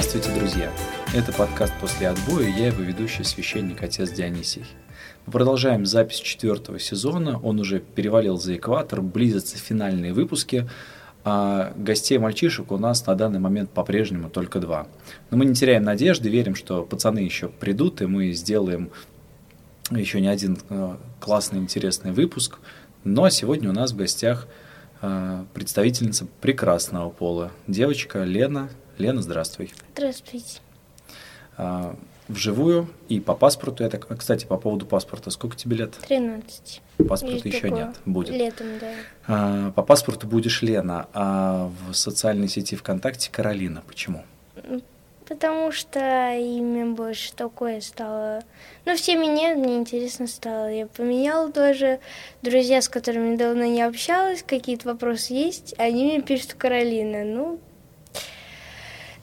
Здравствуйте, друзья! Это подкаст «После отбоя» я его ведущий священник отец Дионисий. Мы продолжаем запись четвертого сезона, он уже перевалил за экватор, близятся финальные выпуски, а гостей мальчишек у нас на данный момент по-прежнему только два. Но мы не теряем надежды, верим, что пацаны еще придут, и мы сделаем еще не один э, классный, интересный выпуск. Но сегодня у нас в гостях э, представительница прекрасного пола, девочка Лена. Лена, здравствуй. Здравствуйте. А, вживую и по паспорту. Это, кстати, по поводу паспорта, сколько тебе лет? 13. Паспорта Есть еще такое. нет, будет. Летом, да. А, по паспорту будешь Лена, а в социальной сети ВКонтакте Каролина. Почему? Потому что имя больше такое стало. Ну, все меня, мне интересно стало. Я поменяла тоже. Друзья, с которыми давно не общалась, какие-то вопросы есть, они мне пишут Каролина. Ну,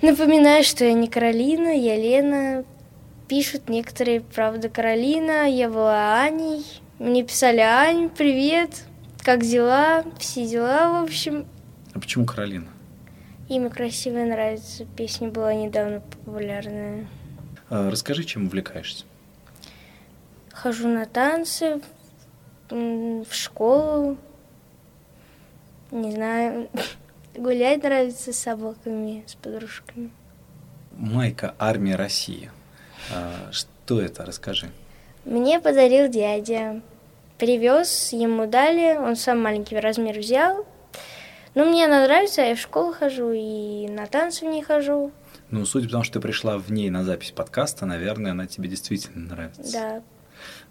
напоминаю, что я не Каролина, я Лена. Пишут некоторые, правда, Каролина, я была Аней. Мне писали Ань, привет, как дела, все дела, в общем. А почему Каролина? Имя красивое нравится, песня была недавно популярная. А, расскажи, чем увлекаешься. Хожу на танцы, в школу, не знаю, гулять нравится с собаками, с подружками. Майка Армия России. А, Что это? Расскажи. Мне подарил дядя. Привез, ему дали, он сам маленький размер взял. Ну, мне она нравится, я в школу хожу и на танцы в ней хожу. Ну, судя по тому, что ты пришла в ней на запись подкаста, наверное, она тебе действительно нравится. Да.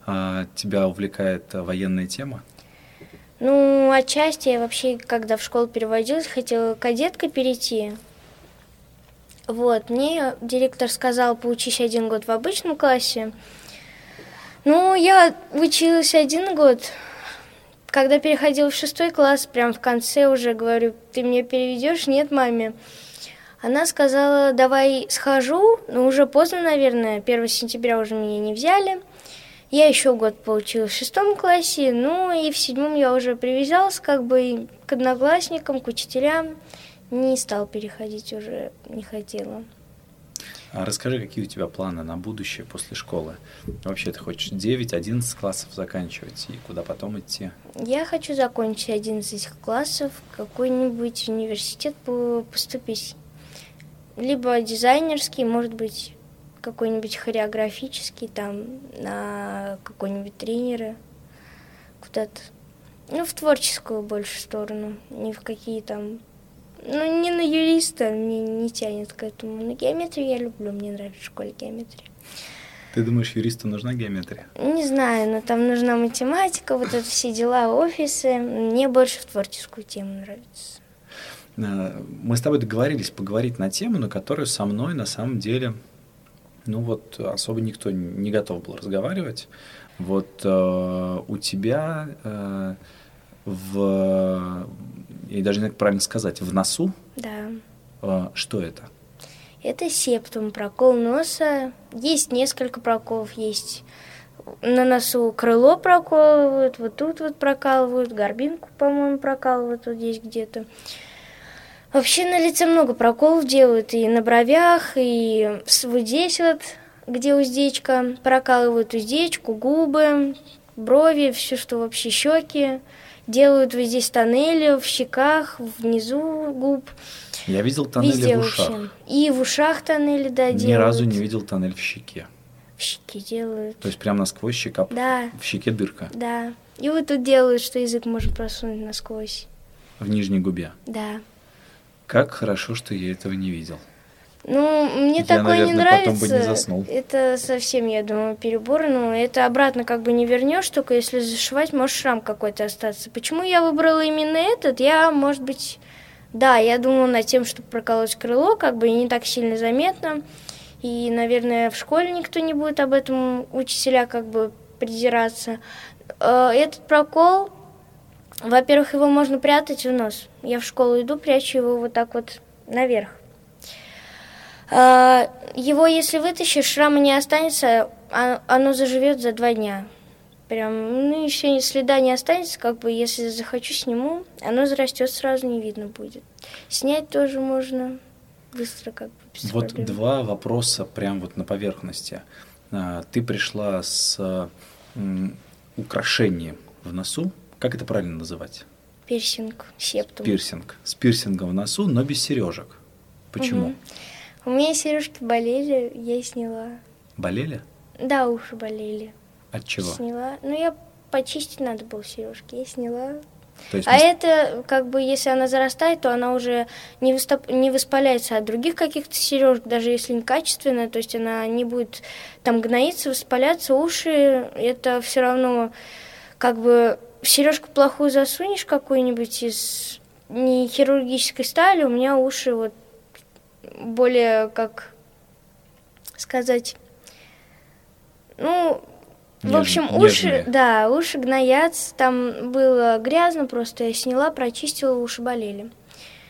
А тебя увлекает военная тема? Ну, отчасти я вообще, когда в школу переводилась, хотела кадеткой перейти. Вот, мне директор сказал, поучись один год в обычном классе. Ну, я училась один год. Когда переходила в шестой класс, прям в конце уже говорю, ты мне переведешь? Нет, маме. Она сказала, давай схожу, но уже поздно, наверное, 1 сентября уже меня не взяли. Я еще год получилась в шестом классе, ну и в седьмом я уже привязалась как бы к одноклассникам, к учителям. Не стал переходить уже, не хотела. А расскажи, какие у тебя планы на будущее после школы? Вообще ты хочешь 9-11 классов заканчивать и куда потом идти? Я хочу закончить 11 классов, какой-нибудь университет по- поступить. Либо дизайнерский, может быть, какой-нибудь хореографический, там, на какой-нибудь тренера, куда-то. Ну, в творческую больше сторону, не в какие там... Ну, не на юриста, мне не тянет к этому. На геометрию я люблю, мне нравится в школе геометрия. Ты думаешь, юристу нужна геометрия? Не знаю, но там нужна математика, вот это все дела, офисы. Мне больше в творческую тему нравится. А, Мы с тобой договорились поговорить на тему, на которую со мной на самом деле, ну вот, особо никто не готов был разговаривать. Вот э, у тебя э, в, я даже не знаю, правильно сказать, в носу, Да. э, что это? Это септум, прокол носа. Есть несколько проколов, есть на носу крыло прокалывают, вот тут вот прокалывают, горбинку, по-моему, прокалывают вот здесь где-то. Вообще на лице много проколов делают, и на бровях, и вот здесь вот, где уздечка, прокалывают уздечку, губы, брови, все, что вообще щеки. Делают вот здесь тоннели в щеках, внизу губ. Я видел тоннели Везде в ушах. вообще. И в ушах тоннели, да, Ни делают. разу не видел тоннель в щеке. В щеке делают. То есть прям насквозь щека, Да, в щеке дырка, да. И вот тут делают, что язык может просунуть насквозь. в нижней губе. Да. Как хорошо, что я этого не видел. Ну, мне Я, такое не наверное, потом нравится. бы не заснул. Это совсем, я думаю, перебор. Но это обратно как бы не вернешь, только если зашивать, может шрам какой-то остаться. Почему я выбрала именно этот? Я, может быть, да, я думала над тем, чтобы проколоть крыло, как бы и не так сильно заметно. И, наверное, в школе никто не будет об этом учителя как бы придираться. Э, Этот прокол, во-первых, его можно прятать в нос. Я в школу иду, прячу его вот так вот наверх. А, Его, если вытащишь, шрама не останется, а- оно заживет за два дня. Прям, ну, еще следа не останется, как бы, если захочу, сниму, оно зарастет сразу, не видно будет. Снять тоже можно. быстро как бы без Вот проблем. два вопроса прям вот на поверхности. А, Ты пришла с украшением в носу. Как это правильно называть? Пирсинг, септум. Пирсинг. С пирсингом в носу, но без сережек. Почему? Мгм. У меня сережки болели, я сняла. Болели? Да, уши болели. От чего? Сняла. Ну, я почистить надо было сережки, я сняла. То есть А мы это, как бы, если она зарастает, то она уже не, выступ- не воспаляется от других каких-то сережек, даже если некачественная, то есть она не будет там гноиться, воспаляться. Уши, это все равно, как бы, сережку плохую засунешь какую-нибудь из не хирургической стали, у меня уши вот более, как сказать, ну, в Неж- общем, уши, нежные. да, уши гноятся, там было грязно, просто я сняла, прочистила, уши болели.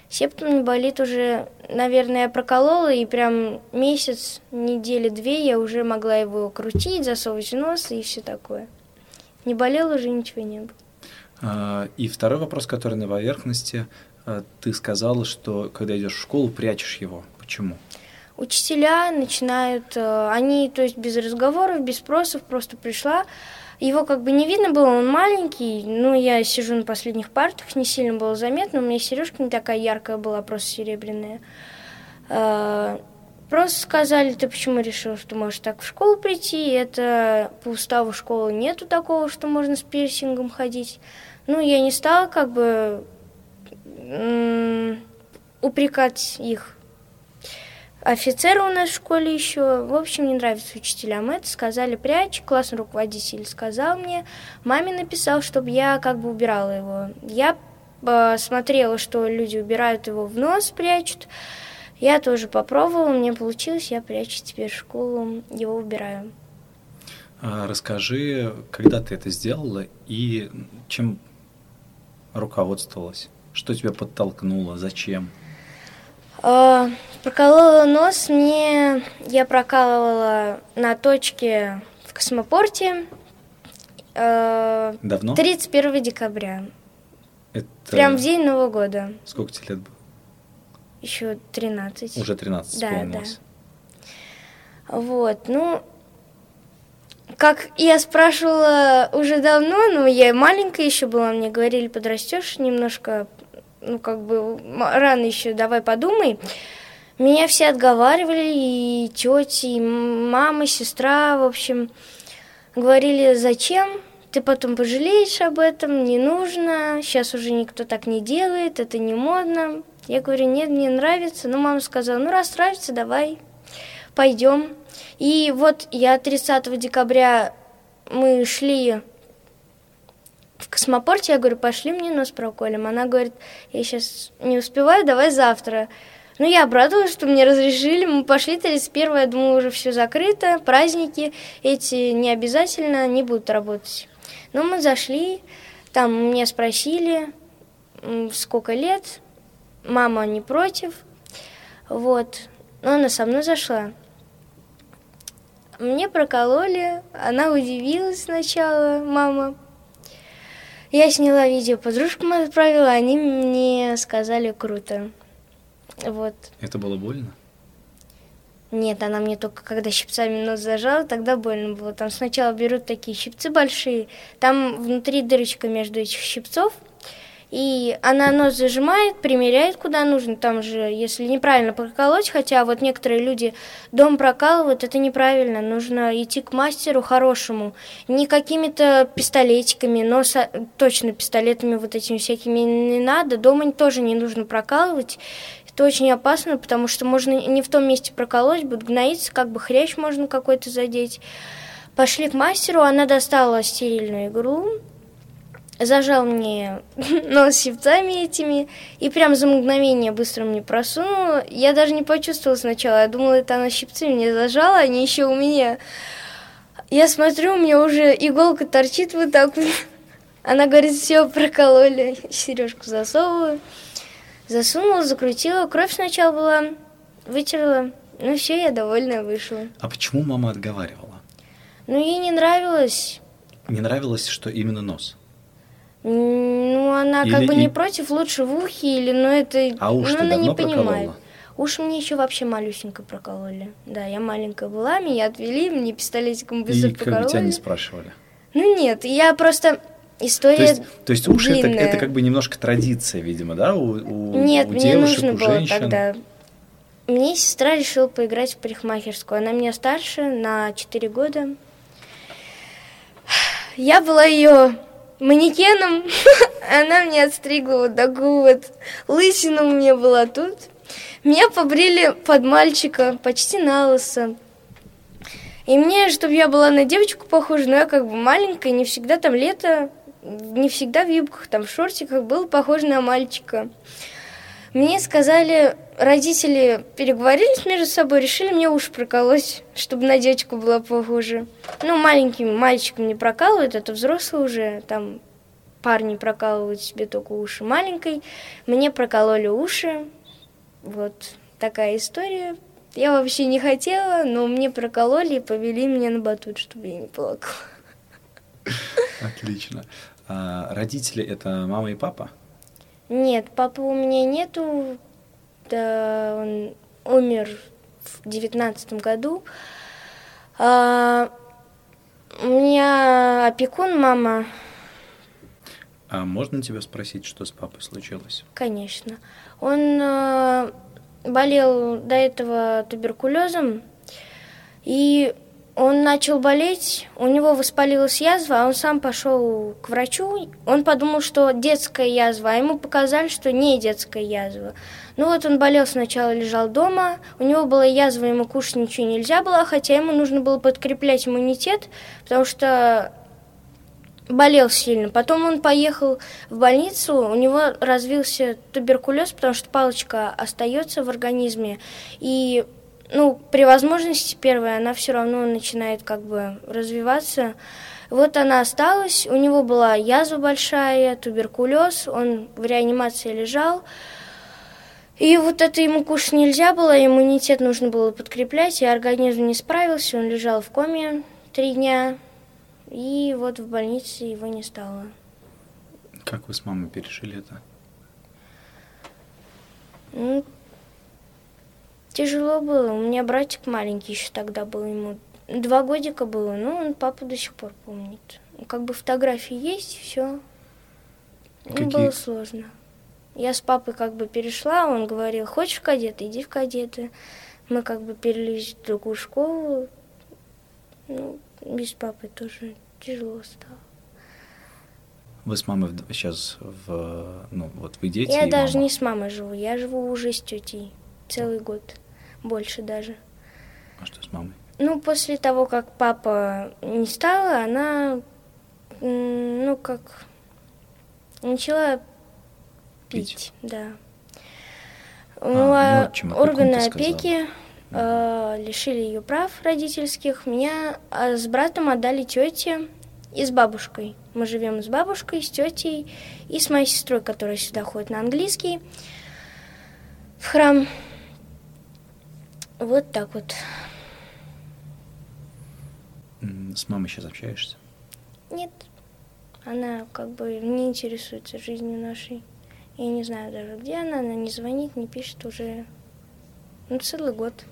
Септум не болит уже, наверное, я проколола, и прям месяц, недели две я уже могла его крутить, засовывать в нос и все такое. Не болело уже, ничего не было. А, И второй вопрос, который на поверхности. А, Ты сказала, что когда идешь в школу, прячешь его. Почему? Учителя начинают, э, они, то есть без разговоров, без спросов, просто пришла. Его как бы не видно было, он маленький, ну, я сижу на последних партах, не сильно было заметно, у меня сережка не такая яркая была, просто серебряная. Просто сказали, ты почему решил, что можешь так в школу прийти? Это по уставу школы нету такого, что можно с пирсингом ходить. Ну, я не стала как бы упрекать их. Офицеры у нас в школе еще, в общем, не нравится учителям это, сказали прячь, классный руководитель сказал мне, маме написал, чтобы я как бы убирала его. Я э, смотрела, что люди убирают его в нос, прячут. Я тоже попробовала, мне получилось, я прячу теперь в школу, его убираю. А, Расскажи, когда ты это сделала и чем руководствовалась? Что тебя подтолкнуло? Зачем? Э, Проколола нос мне, я прокалывала на точке в космопорте э, Давно? 31 декабря, Это... прям в день Нового года, Сколько тебе лет было? Еще 13. Уже 13 Да, исполнилось. Вот, ну, как я спрашивала уже давно, но я маленькая еще была, мне говорили, подрастешь немножко, ну, как бы рано еще, давай подумай. Меня все отговаривали, и тети, и мама, сестра, в общем, говорили, зачем, ты потом пожалеешь об этом, не нужно, сейчас уже никто так не делает, это не модно. Я говорю, нет, мне нравится. Ну, мама сказала, ну, раз нравится, давай, пойдем. И вот я 30 декабря мы шли в космопорте, я говорю, пошли мне нос проколем. Она говорит, я сейчас не успеваю, давай завтра. Ну, я обрадовалась, что мне разрешили. Мы пошли 31 я думаю, уже все закрыто, праздники эти не обязательно, не будут работать. Ну, мы зашли, там меня спросили, сколько лет, мама не против, вот. Но она со мной зашла. Мне прокололи, она удивилась сначала, мама. Я сняла видео, подружкам отправила, они мне сказали круто. Вот. Это было больно? Нет, она мне только когда щипцами нос зажала, тогда больно было. Там сначала берут такие щипцы большие, там внутри дырочка между этих щипцов, и она нос зажимает, примеряет куда нужно. Там же, если неправильно проколоть, хотя вот некоторые люди дом прокалывают, это неправильно. Нужно идти к мастеру хорошему. Не какими-то пистолетиками, но со- точно пистолетами вот этими всякими не надо. Дома тоже не нужно прокалывать. Это очень опасно, потому что можно не в том месте проколоть, будет гноиться, как бы хрящ можно какой-то задеть. Пошли к мастеру, она достала стерильную иглу, зажал мне нос щипцами этими и прям за мгновение быстро мне просунула. Я даже не почувствовала сначала, я думала, это она щипцы мне зажала, они еще у меня. Я смотрю, у меня уже иголка торчит вот так. вот. Она говорит, все, прокололи. Сережку засовываю. Засунула, закрутила. Кровь сначала была, вытерла. Ну все, я довольная вышла. А почему мама отговаривала? Ну ей не нравилось. Не нравилось, что именно нос? Ну, она как Или бы и- не против, лучше в ухе или, ну, это, А уж ну, она не давно понимает. проколола? Уши мне еще вообще малюсенько прокололи. Да, я маленькая была, меня отвели, мне пистолетиком быстро И как бы тебя не спрашивали? Ну нет, я просто... История То есть, то есть уши это, это как бы немножко традиция, видимо, да, у, у, Нет, у мне девушек, нужно у было женщин. тогда. Мне сестра решила поиграть в парикмахерскую. Она меня старше на 4 года. Я была ее манекеном. Она мне отстригла вот такую вот лысину у меня была тут. Меня побрили под мальчика, почти на лысо. И мне, чтобы я была на девочку похожа, но я как бы маленькая, не всегда там лето, не всегда в юбках, там в шортиках, был похож на мальчика. Мне сказали, родители переговорились между собой, решили мне уши проколоть, чтобы на девочку была похожа. Ну, маленьким мальчиком не прокалывают, это взрослый уже, там парни прокалывают себе только уши. Маленькой мне прокололи уши, вот такая история. Я вообще не хотела, но мне прокололи и повели меня на батут, чтобы я не плакала. Отлично. А родители это мама и папа? Нет, папы у меня нету. Да, он умер в девятнадцатом году. А, у меня опекун, мама, А можно тебя спросить, что с папой случилось? конечно. Он а, болел до этого туберкулезом, и он начал болеть, у него воспалилась язва, а он сам пошел к врачу. Он подумал, что детская язва, а ему показали, что не детская язва. Ну вот он болел сначала, лежал дома, у него была язва, ему кушать ничего нельзя было, хотя ему нужно было подкреплять иммунитет, потому что болел сильно. Потом он поехал в больницу, у него развился туберкулез, потому что палочка остается в организме, и ну, при возможности первой она все равно начинает как бы развиваться. Вот она осталась, у него была язва большая, туберкулез, он в реанимации лежал. И вот это ему кушать нельзя было, иммунитет нужно было подкреплять, и организм не справился, он лежал в коме три дня, и вот в больнице его не стало. Как вы с мамой пережили это? Ну, тяжело было. У меня братик маленький еще тогда был, ему два годика было, но он папу до сих пор помнит. Ну, Как бы фотографии есть, все. Какие? было сложно. Я с папой как бы перешла, он говорил, хочешь в кадеты, иди в кадеты. Мы как бы перелились в другую школу. Ну, без папы тоже тяжело стало. Вы с мамой сейчас в... Ну, вот вы дети я даже мама. не с мамой живу, я живу уже с тетей. Целый год. Больше даже. А что с мамой? Ну, после того, как папа не стала, она, ну, как, начала пить, Пить. да. А, Ну, а как органы опеки э, лишили ее прав родительских. Меня а, с братом отдали тете и с бабушкой. Мы живем с бабушкой, с тетей и с моей сестрой, которая сюда ходит на английский в храм. Вот так вот. С мамой сейчас общаешься? Нет, она как бы не интересуется жизнью нашей. Я не знаю даже, где она, она не звонит, не пишет уже ну, целый год.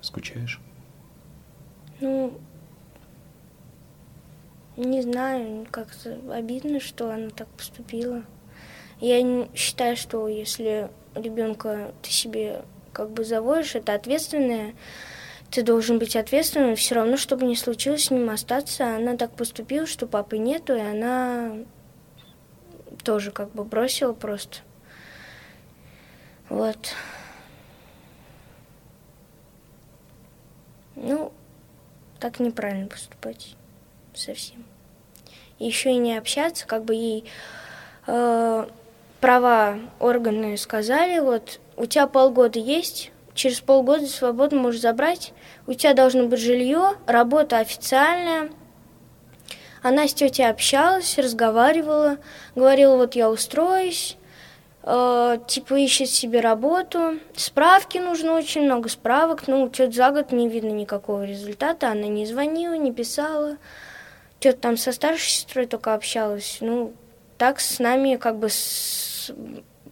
Скучаешь? Ну, не знаю, как-то обидно, что она так поступила. Я считаю, что если ребенка ты себе как бы заводишь, это ответственное, ты должен быть ответственным, все равно, чтобы не случилось с ним остаться. Она так поступила, что папы нету, и она тоже как бы бросила просто. Вот. Ну, так неправильно поступать совсем. Еще и не общаться, как бы ей э, права органы сказали, вот у тебя полгода есть, через полгода свободно можешь забрать, у тебя должно быть жилье, работа официальная. Она с тетей общалась, разговаривала, говорила, вот я устроюсь, э, типа ищет себе работу. Справки нужно очень много справок. Ну, что-то за год не видно никакого результата. Она не звонила, не писала. Что-то там со старшей сестрой только общалась. Ну, так с нами как бы с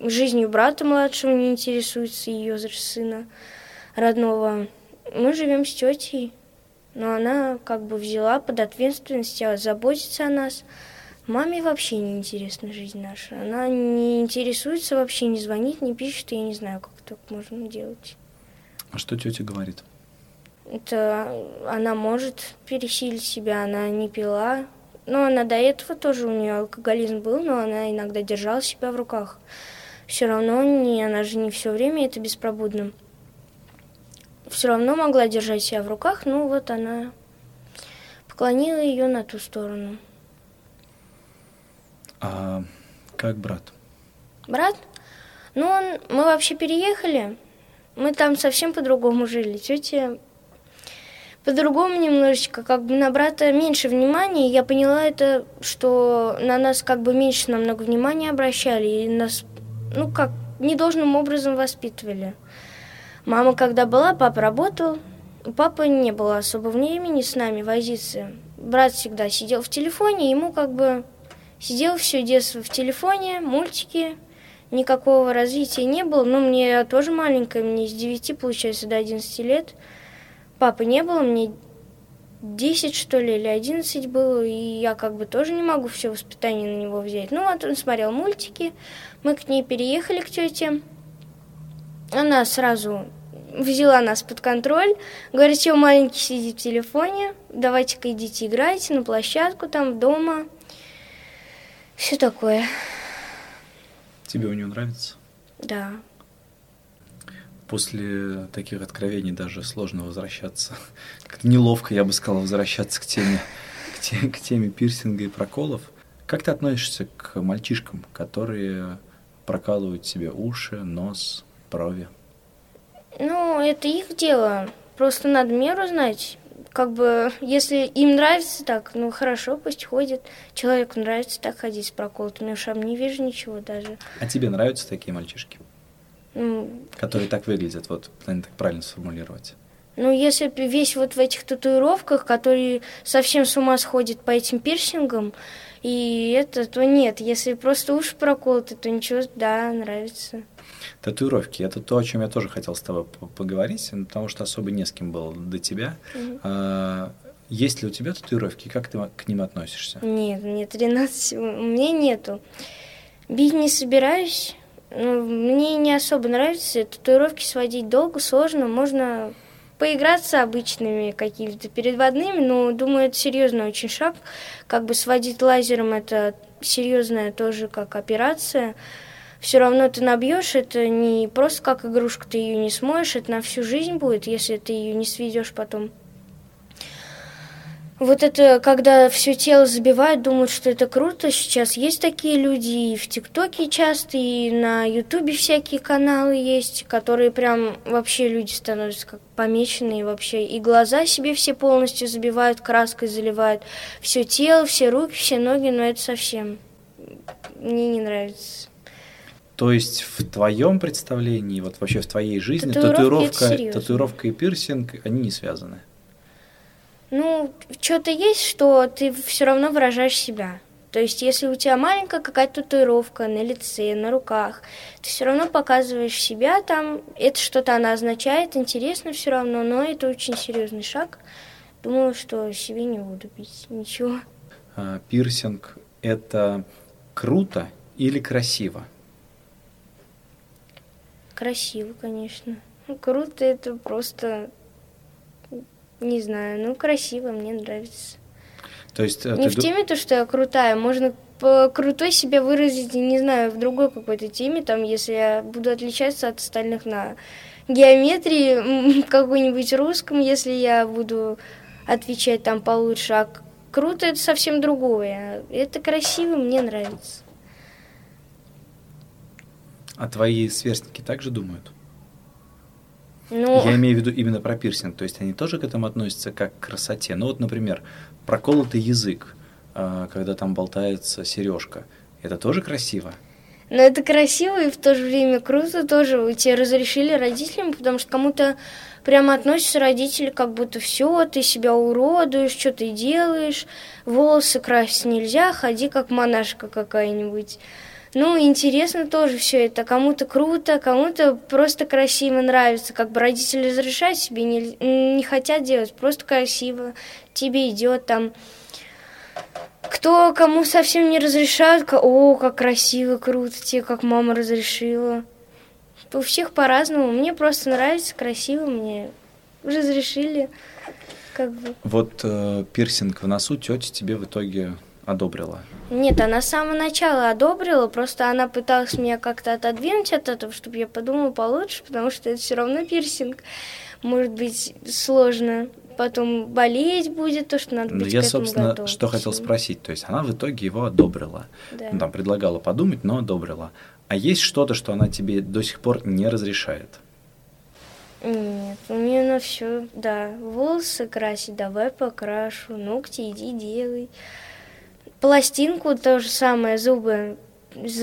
жизнью брата младшего не интересуется, ее сына родного. Мы живем с тетей, но она как бы взяла под ответственность, а заботится о нас. Маме вообще не интересна жизнь наша. Она не интересуется вообще, не звонит, не пишет, я не знаю, как так можно делать. А что тетя говорит? Это она может пересилить себя, она не пила. Но она до этого тоже у нее алкоголизм был, но она иногда держала себя в руках. Все равно не, она же не все время это беспробудно. Все равно могла держать себя в руках, ну вот она поклонила ее на ту сторону. А как брат? Брат? Ну, он, мы вообще переехали. Мы там совсем по-другому жили. Тетя по-другому немножечко, как бы на брата меньше внимания. Я поняла это, что на нас как бы меньше намного внимания обращали, и нас, ну как, недолжным образом воспитывали. Мама когда была, папа работал, у папы не было особо времени с нами возиться. Брат всегда сидел в телефоне, ему как бы сидел все детство в телефоне, мультики, никакого развития не было. Ну, мне тоже маленькая, мне с 9, получается, до 11 лет – папы не было, мне 10, что ли, или 11 было, и я как бы тоже не могу все воспитание на него взять. Ну, вот он смотрел мультики, мы к ней переехали к тете. Она сразу взяла нас под контроль, говорит, все, маленький сидит в телефоне, давайте-ка идите играйте на площадку там, дома. Все такое. Тебе у нее нравится? Да после таких откровений даже сложно возвращаться. Как-то неловко, я бы сказал, возвращаться к теме, к, теме, к теме пирсинга и проколов. Как ты относишься к мальчишкам, которые прокалывают себе уши, нос, брови? Ну, это их дело. Просто надо меру знать. Как бы, если им нравится так, ну хорошо, пусть ходит. Человеку нравится так ходить с проколотыми ушами, не вижу ничего даже. А тебе нравятся такие мальчишки? Которые так выглядят, вот, так правильно сформулировать. Ну, если весь вот в этих татуировках, которые совсем с ума сходит по этим пирсингам, и это, то нет. Если просто уши проколоты, то ничего, да, нравится. Татуировки – это то, о чем я тоже хотел с тобой поговорить, потому что особо не с кем было до тебя. Угу. А, есть ли у тебя татуировки? Как ты к ним относишься? Нет, мне 13, у меня нету. Бить не собираюсь, ну, мне не особо нравится татуировки сводить долго, сложно. Можно поиграться обычными какими-то передводными, но думаю, это серьезный очень шаг. Как бы сводить лазером это серьезная тоже как операция. Все равно ты набьешь, это не просто как игрушка, ты ее не смоешь, это на всю жизнь будет, если ты ее не сведешь потом. Вот это, когда все тело забивают, думают, что это круто. Сейчас есть такие люди и в ТикТоке часто, и на Ютубе всякие каналы есть, которые прям вообще люди становятся как помеченные вообще. И глаза себе все полностью забивают, краской заливают. Все тело, все руки, все ноги, но это совсем мне не нравится. То есть в твоем представлении, вот вообще в твоей жизни, татуировка, татуировка и пирсинг, они не связаны? Ну, что-то есть, что ты все равно выражаешь себя. То есть, если у тебя маленькая какая-то татуировка на лице, на руках, ты все равно показываешь себя там. Это что-то она означает, интересно все равно, но это очень серьезный шаг. Думаю, что себе не буду пить ничего. А, пирсинг – это круто или красиво? Красиво, конечно. Ну, круто – это просто не знаю, ну красиво, мне нравится. То есть э, не в теме то, что я крутая, можно по крутой себя выразить, не знаю, в другой какой-то теме, там, если я буду отличаться от остальных на геометрии, какой-нибудь русском, если я буду отвечать там получше, а круто это совсем другое. Это красиво, мне нравится. А твои сверстники также думают? Ну... Я имею в виду именно про пирсинг, то есть они тоже к этому относятся как к красоте. Ну вот, например, проколотый язык, а, когда там болтается сережка, это тоже красиво? Но это красиво и в то же время круто тоже. Тебе разрешили родителям, потому что кому-то прямо относятся родители, как будто все, ты себя уродуешь, что ты делаешь, волосы красить нельзя, ходи как монашка какая-нибудь. Ну, интересно тоже все это. Кому-то круто, кому-то просто красиво нравится. Как бы родители разрешают себе, не, не хотят делать, просто красиво. Тебе идет там. Кто кому совсем не разрешают, о, как красиво, круто, тебе как мама разрешила. У всех по-разному. Мне просто нравится, красиво, мне разрешили. Как бы. Вот э, пирсинг в носу тетя тебе в итоге одобрила? Нет, она с самого начала одобрила, просто она пыталась меня как-то отодвинуть от этого, чтобы я подумала получше, потому что это все равно пирсинг. Может быть сложно. Потом болеть будет, то, что надо ну, быть Я, собственно, готовым. что хотел спросить. То есть она в итоге его одобрила. Да. Ну, там предлагала подумать, но одобрила. А есть что-то, что она тебе до сих пор не разрешает? Нет, у нее на все, да. Волосы красить, давай покрашу, ногти иди делай пластинку то же самое, зубы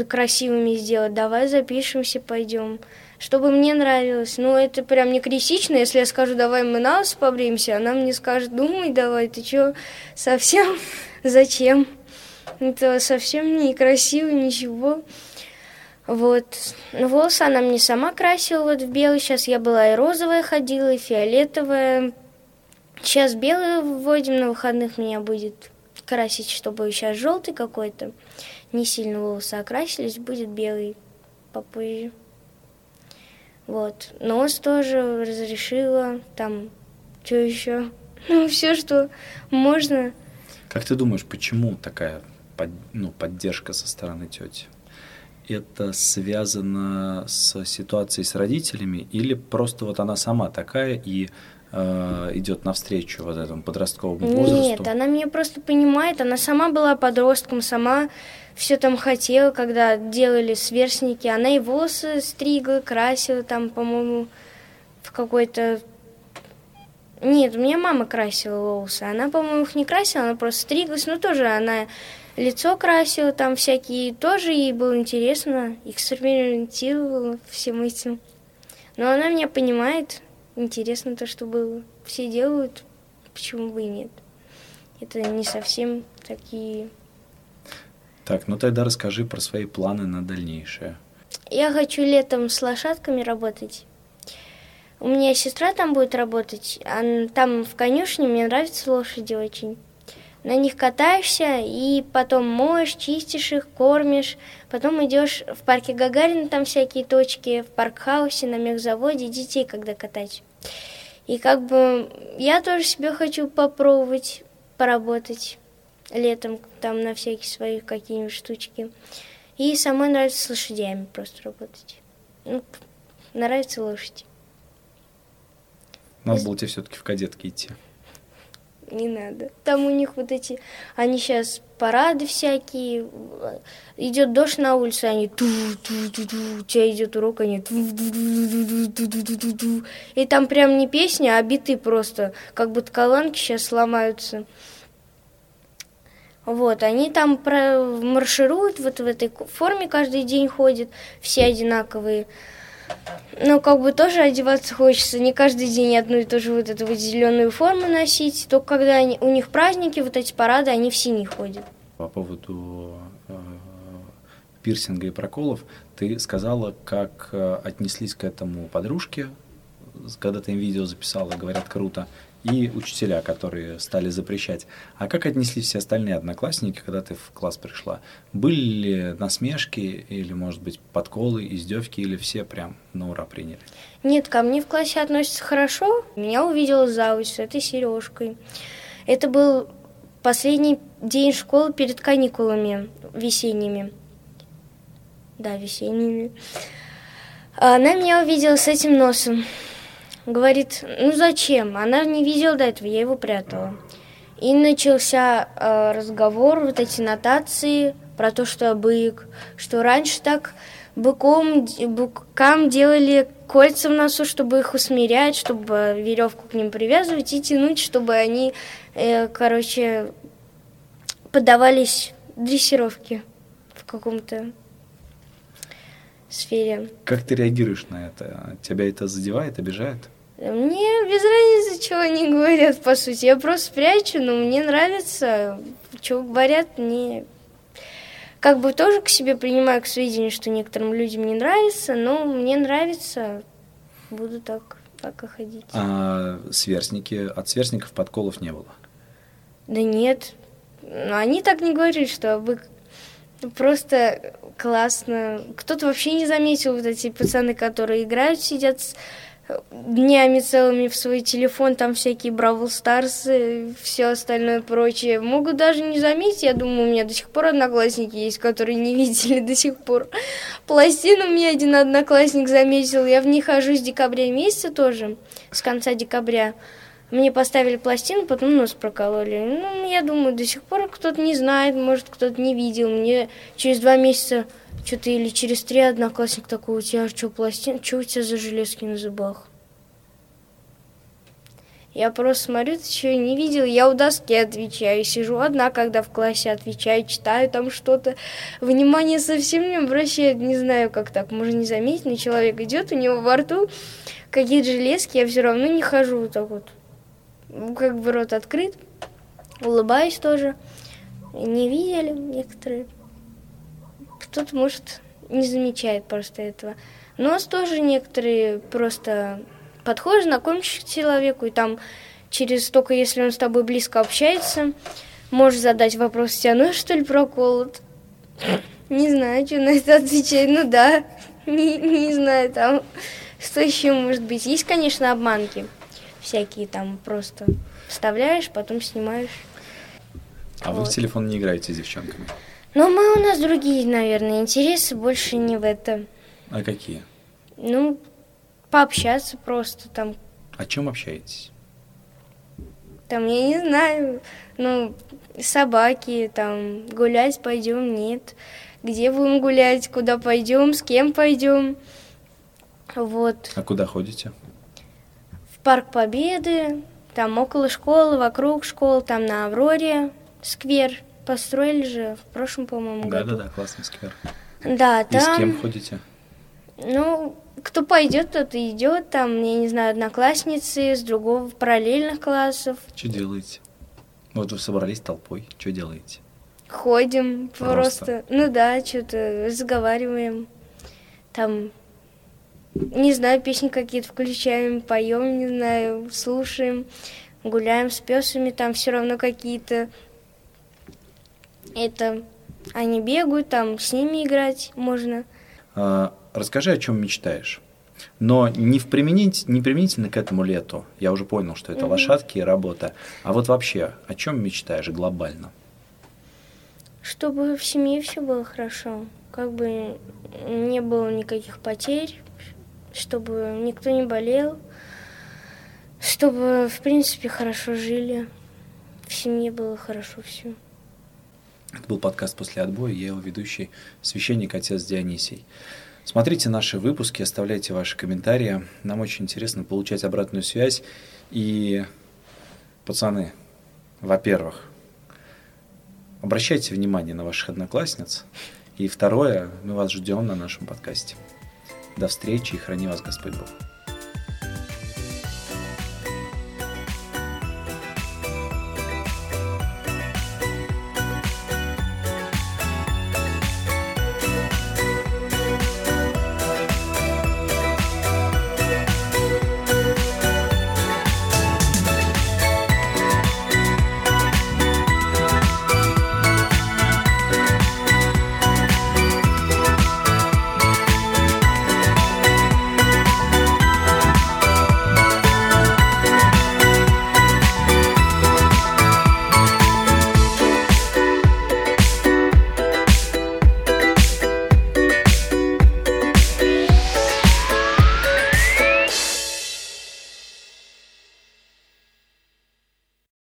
красивыми сделать, давай запишемся, пойдем. Чтобы мне нравилось. Ну, это прям не критично, если я скажу, давай мы на побреемся, она мне скажет, думай, давай, ты что, совсем? Зачем? Это совсем не красиво, ничего. Вот. Волосы она мне сама красила вот в белый. Сейчас я была и розовая ходила, и фиолетовая. Сейчас белый вводим, на выходных меня будет красить, чтобы сейчас желтый какой-то, не сильно волосы окрасились, будет белый попозже. Вот. Нос тоже разрешила, там, что еще? Ну, все, что можно. Как ты думаешь, почему такая под, ну, поддержка со стороны тети? Это связано с ситуацией с родителями или просто вот она сама такая и э, идет навстречу вот этому подростковому возрасту? Нет, она меня просто понимает. Она сама была подростком, сама все там хотела, когда делали сверстники. Она и волосы стригла, красила там, по-моему, в какой-то... Нет, у меня мама красила волосы. Она, по-моему, их не красила, она просто стриглась. Но тоже она лицо красила, там всякие. Тоже ей было интересно, экспериментировала всем этим. Но она меня понимает, интересно то, что было. Все делают, почему бы и нет. Это не совсем такие... Так, ну тогда расскажи про свои планы на дальнейшее. Я хочу летом с лошадками работать. У меня сестра там будет работать. А там в конюшне мне нравятся лошади очень на них катаешься, и потом моешь, чистишь их, кормишь. Потом идешь в парке Гагарина, там всякие точки, в паркхаусе, на мехзаводе, детей когда катать. И как бы я тоже себе хочу попробовать поработать летом там на всякие свои какие-нибудь штучки. И самой нравится с лошадями просто работать. Ну, нравится лошадь. Надо было тебе все-таки в кадетки идти не надо. Там у них вот эти, они сейчас парады всякие, идет дождь на улице, они ту ту ту ту у тебя идет урок, они ту ту ту ту ту ту ту И там прям не песня, а биты просто, как будто колонки сейчас сломаются. Вот, они там маршируют, вот в этой форме каждый день ходят, все одинаковые. Ну, как бы тоже одеваться хочется. Не каждый день одну и ту же вот эту вот зеленую форму носить. Только когда они, у них праздники, вот эти парады, они в синий ходят. По поводу э, пирсинга и проколов, ты сказала, как э, отнеслись к этому подружки, когда ты им видео записала, говорят, круто и учителя, которые стали запрещать. А как отнеслись все остальные одноклассники, когда ты в класс пришла? Были ли насмешки или, может быть, подколы, издевки, или все прям на ура приняли? Нет, ко мне в классе относятся хорошо. Меня увидела завуч с этой сережкой. Это был последний день школы перед каникулами весенними. Да, весенними. Она меня увидела с этим носом. Говорит, ну зачем? Она не видела до этого, я его прятала. И начался э, разговор, вот эти нотации про то, что я бык, что раньше так быком, быкам делали кольца в носу, чтобы их усмирять, чтобы веревку к ним привязывать и тянуть, чтобы они, э, короче, поддавались дрессировке в каком-то сфере. Как ты реагируешь на это? Тебя это задевает, обижает? Мне без разницы, чего они говорят, по сути. Я просто прячу, но мне нравится. Что говорят, мне как бы тоже к себе принимаю к сведению, что некоторым людям не нравится, но мне нравится, буду так пока ходить. А сверстники, от сверстников подколов не было? Да нет, они так не говорили, что вы просто классно. Кто-то вообще не заметил вот эти пацаны, которые играют, сидят с днями целыми в свой телефон, там всякие Бравл Старсы, все остальное прочее. Могут даже не заметить, я думаю, у меня до сих пор одноклассники есть, которые не видели до сих пор. Пластину мне один одноклассник заметил, я в них хожу с декабря месяца тоже, с конца декабря. Мне поставили пластину, потом нос прокололи. Ну, я думаю, до сих пор кто-то не знает, может, кто-то не видел. Мне через два месяца что-то или через три одноклассник такой, у тебя что, пластин, что у тебя за железки на зубах? Я просто смотрю, ты что, не видел? Я у доски отвечаю, сижу одна, когда в классе отвечаю, читаю там что-то. Внимание совсем не обращает, не знаю, как так, можно не заметить, но человек идет, у него во рту какие-то железки, я все равно не хожу так вот. Как бы рот открыт, улыбаюсь тоже. Не видели некоторые кто-то, может, не замечает просто этого. Нос тоже некоторые просто подходишь, знакомишься к человеку, и там через только если он с тобой близко общается, можешь задать вопрос, тебя нос что ли проколот? Не знаю, что на это отвечать. Ну да, не, не знаю, там что еще может быть. Есть, конечно, обманки всякие там просто вставляешь, потом снимаешь. А вот. вы в телефон не играете с девчонками? Но мы у нас другие, наверное, интересы больше не в этом. А какие? Ну, пообщаться просто там. О чем общаетесь? Там, я не знаю, ну, собаки, там, гулять пойдем, нет. Где будем гулять, куда пойдем, с кем пойдем. Вот. А куда ходите? Парк Победы, там около школы, вокруг школы, там на Авроре сквер. Построили же в прошлом, по-моему, да, году. Да-да-да, классный сквер. Да, И там... с кем ходите? Ну, кто пойдет, тот и идет. Там, я не знаю, одноклассницы с другого параллельных классов. Что делаете? Вот вы собрались толпой. Что делаете? Ходим просто. просто. Ну да, что-то разговариваем. Там, не знаю, песни какие-то включаем, поем, не знаю, слушаем, гуляем с песами, там все равно какие-то это они бегают, там с ними играть можно. А, расскажи, о чем мечтаешь. Но не, в применить, не применительно к этому лету. Я уже понял, что это mm-hmm. лошадки и работа. А вот вообще, о чем мечтаешь глобально? Чтобы в семье все было хорошо. Как бы не было никаких потерь, чтобы никто не болел, чтобы, в принципе, хорошо жили. В семье было хорошо все. Это был подкаст «После отбоя», я его ведущий, священник отец Дионисий. Смотрите наши выпуски, оставляйте ваши комментарии. Нам очень интересно получать обратную связь. И, пацаны, во-первых, обращайте внимание на ваших одноклассниц. И второе, мы вас ждем на нашем подкасте. До встречи и храни вас Господь Бог.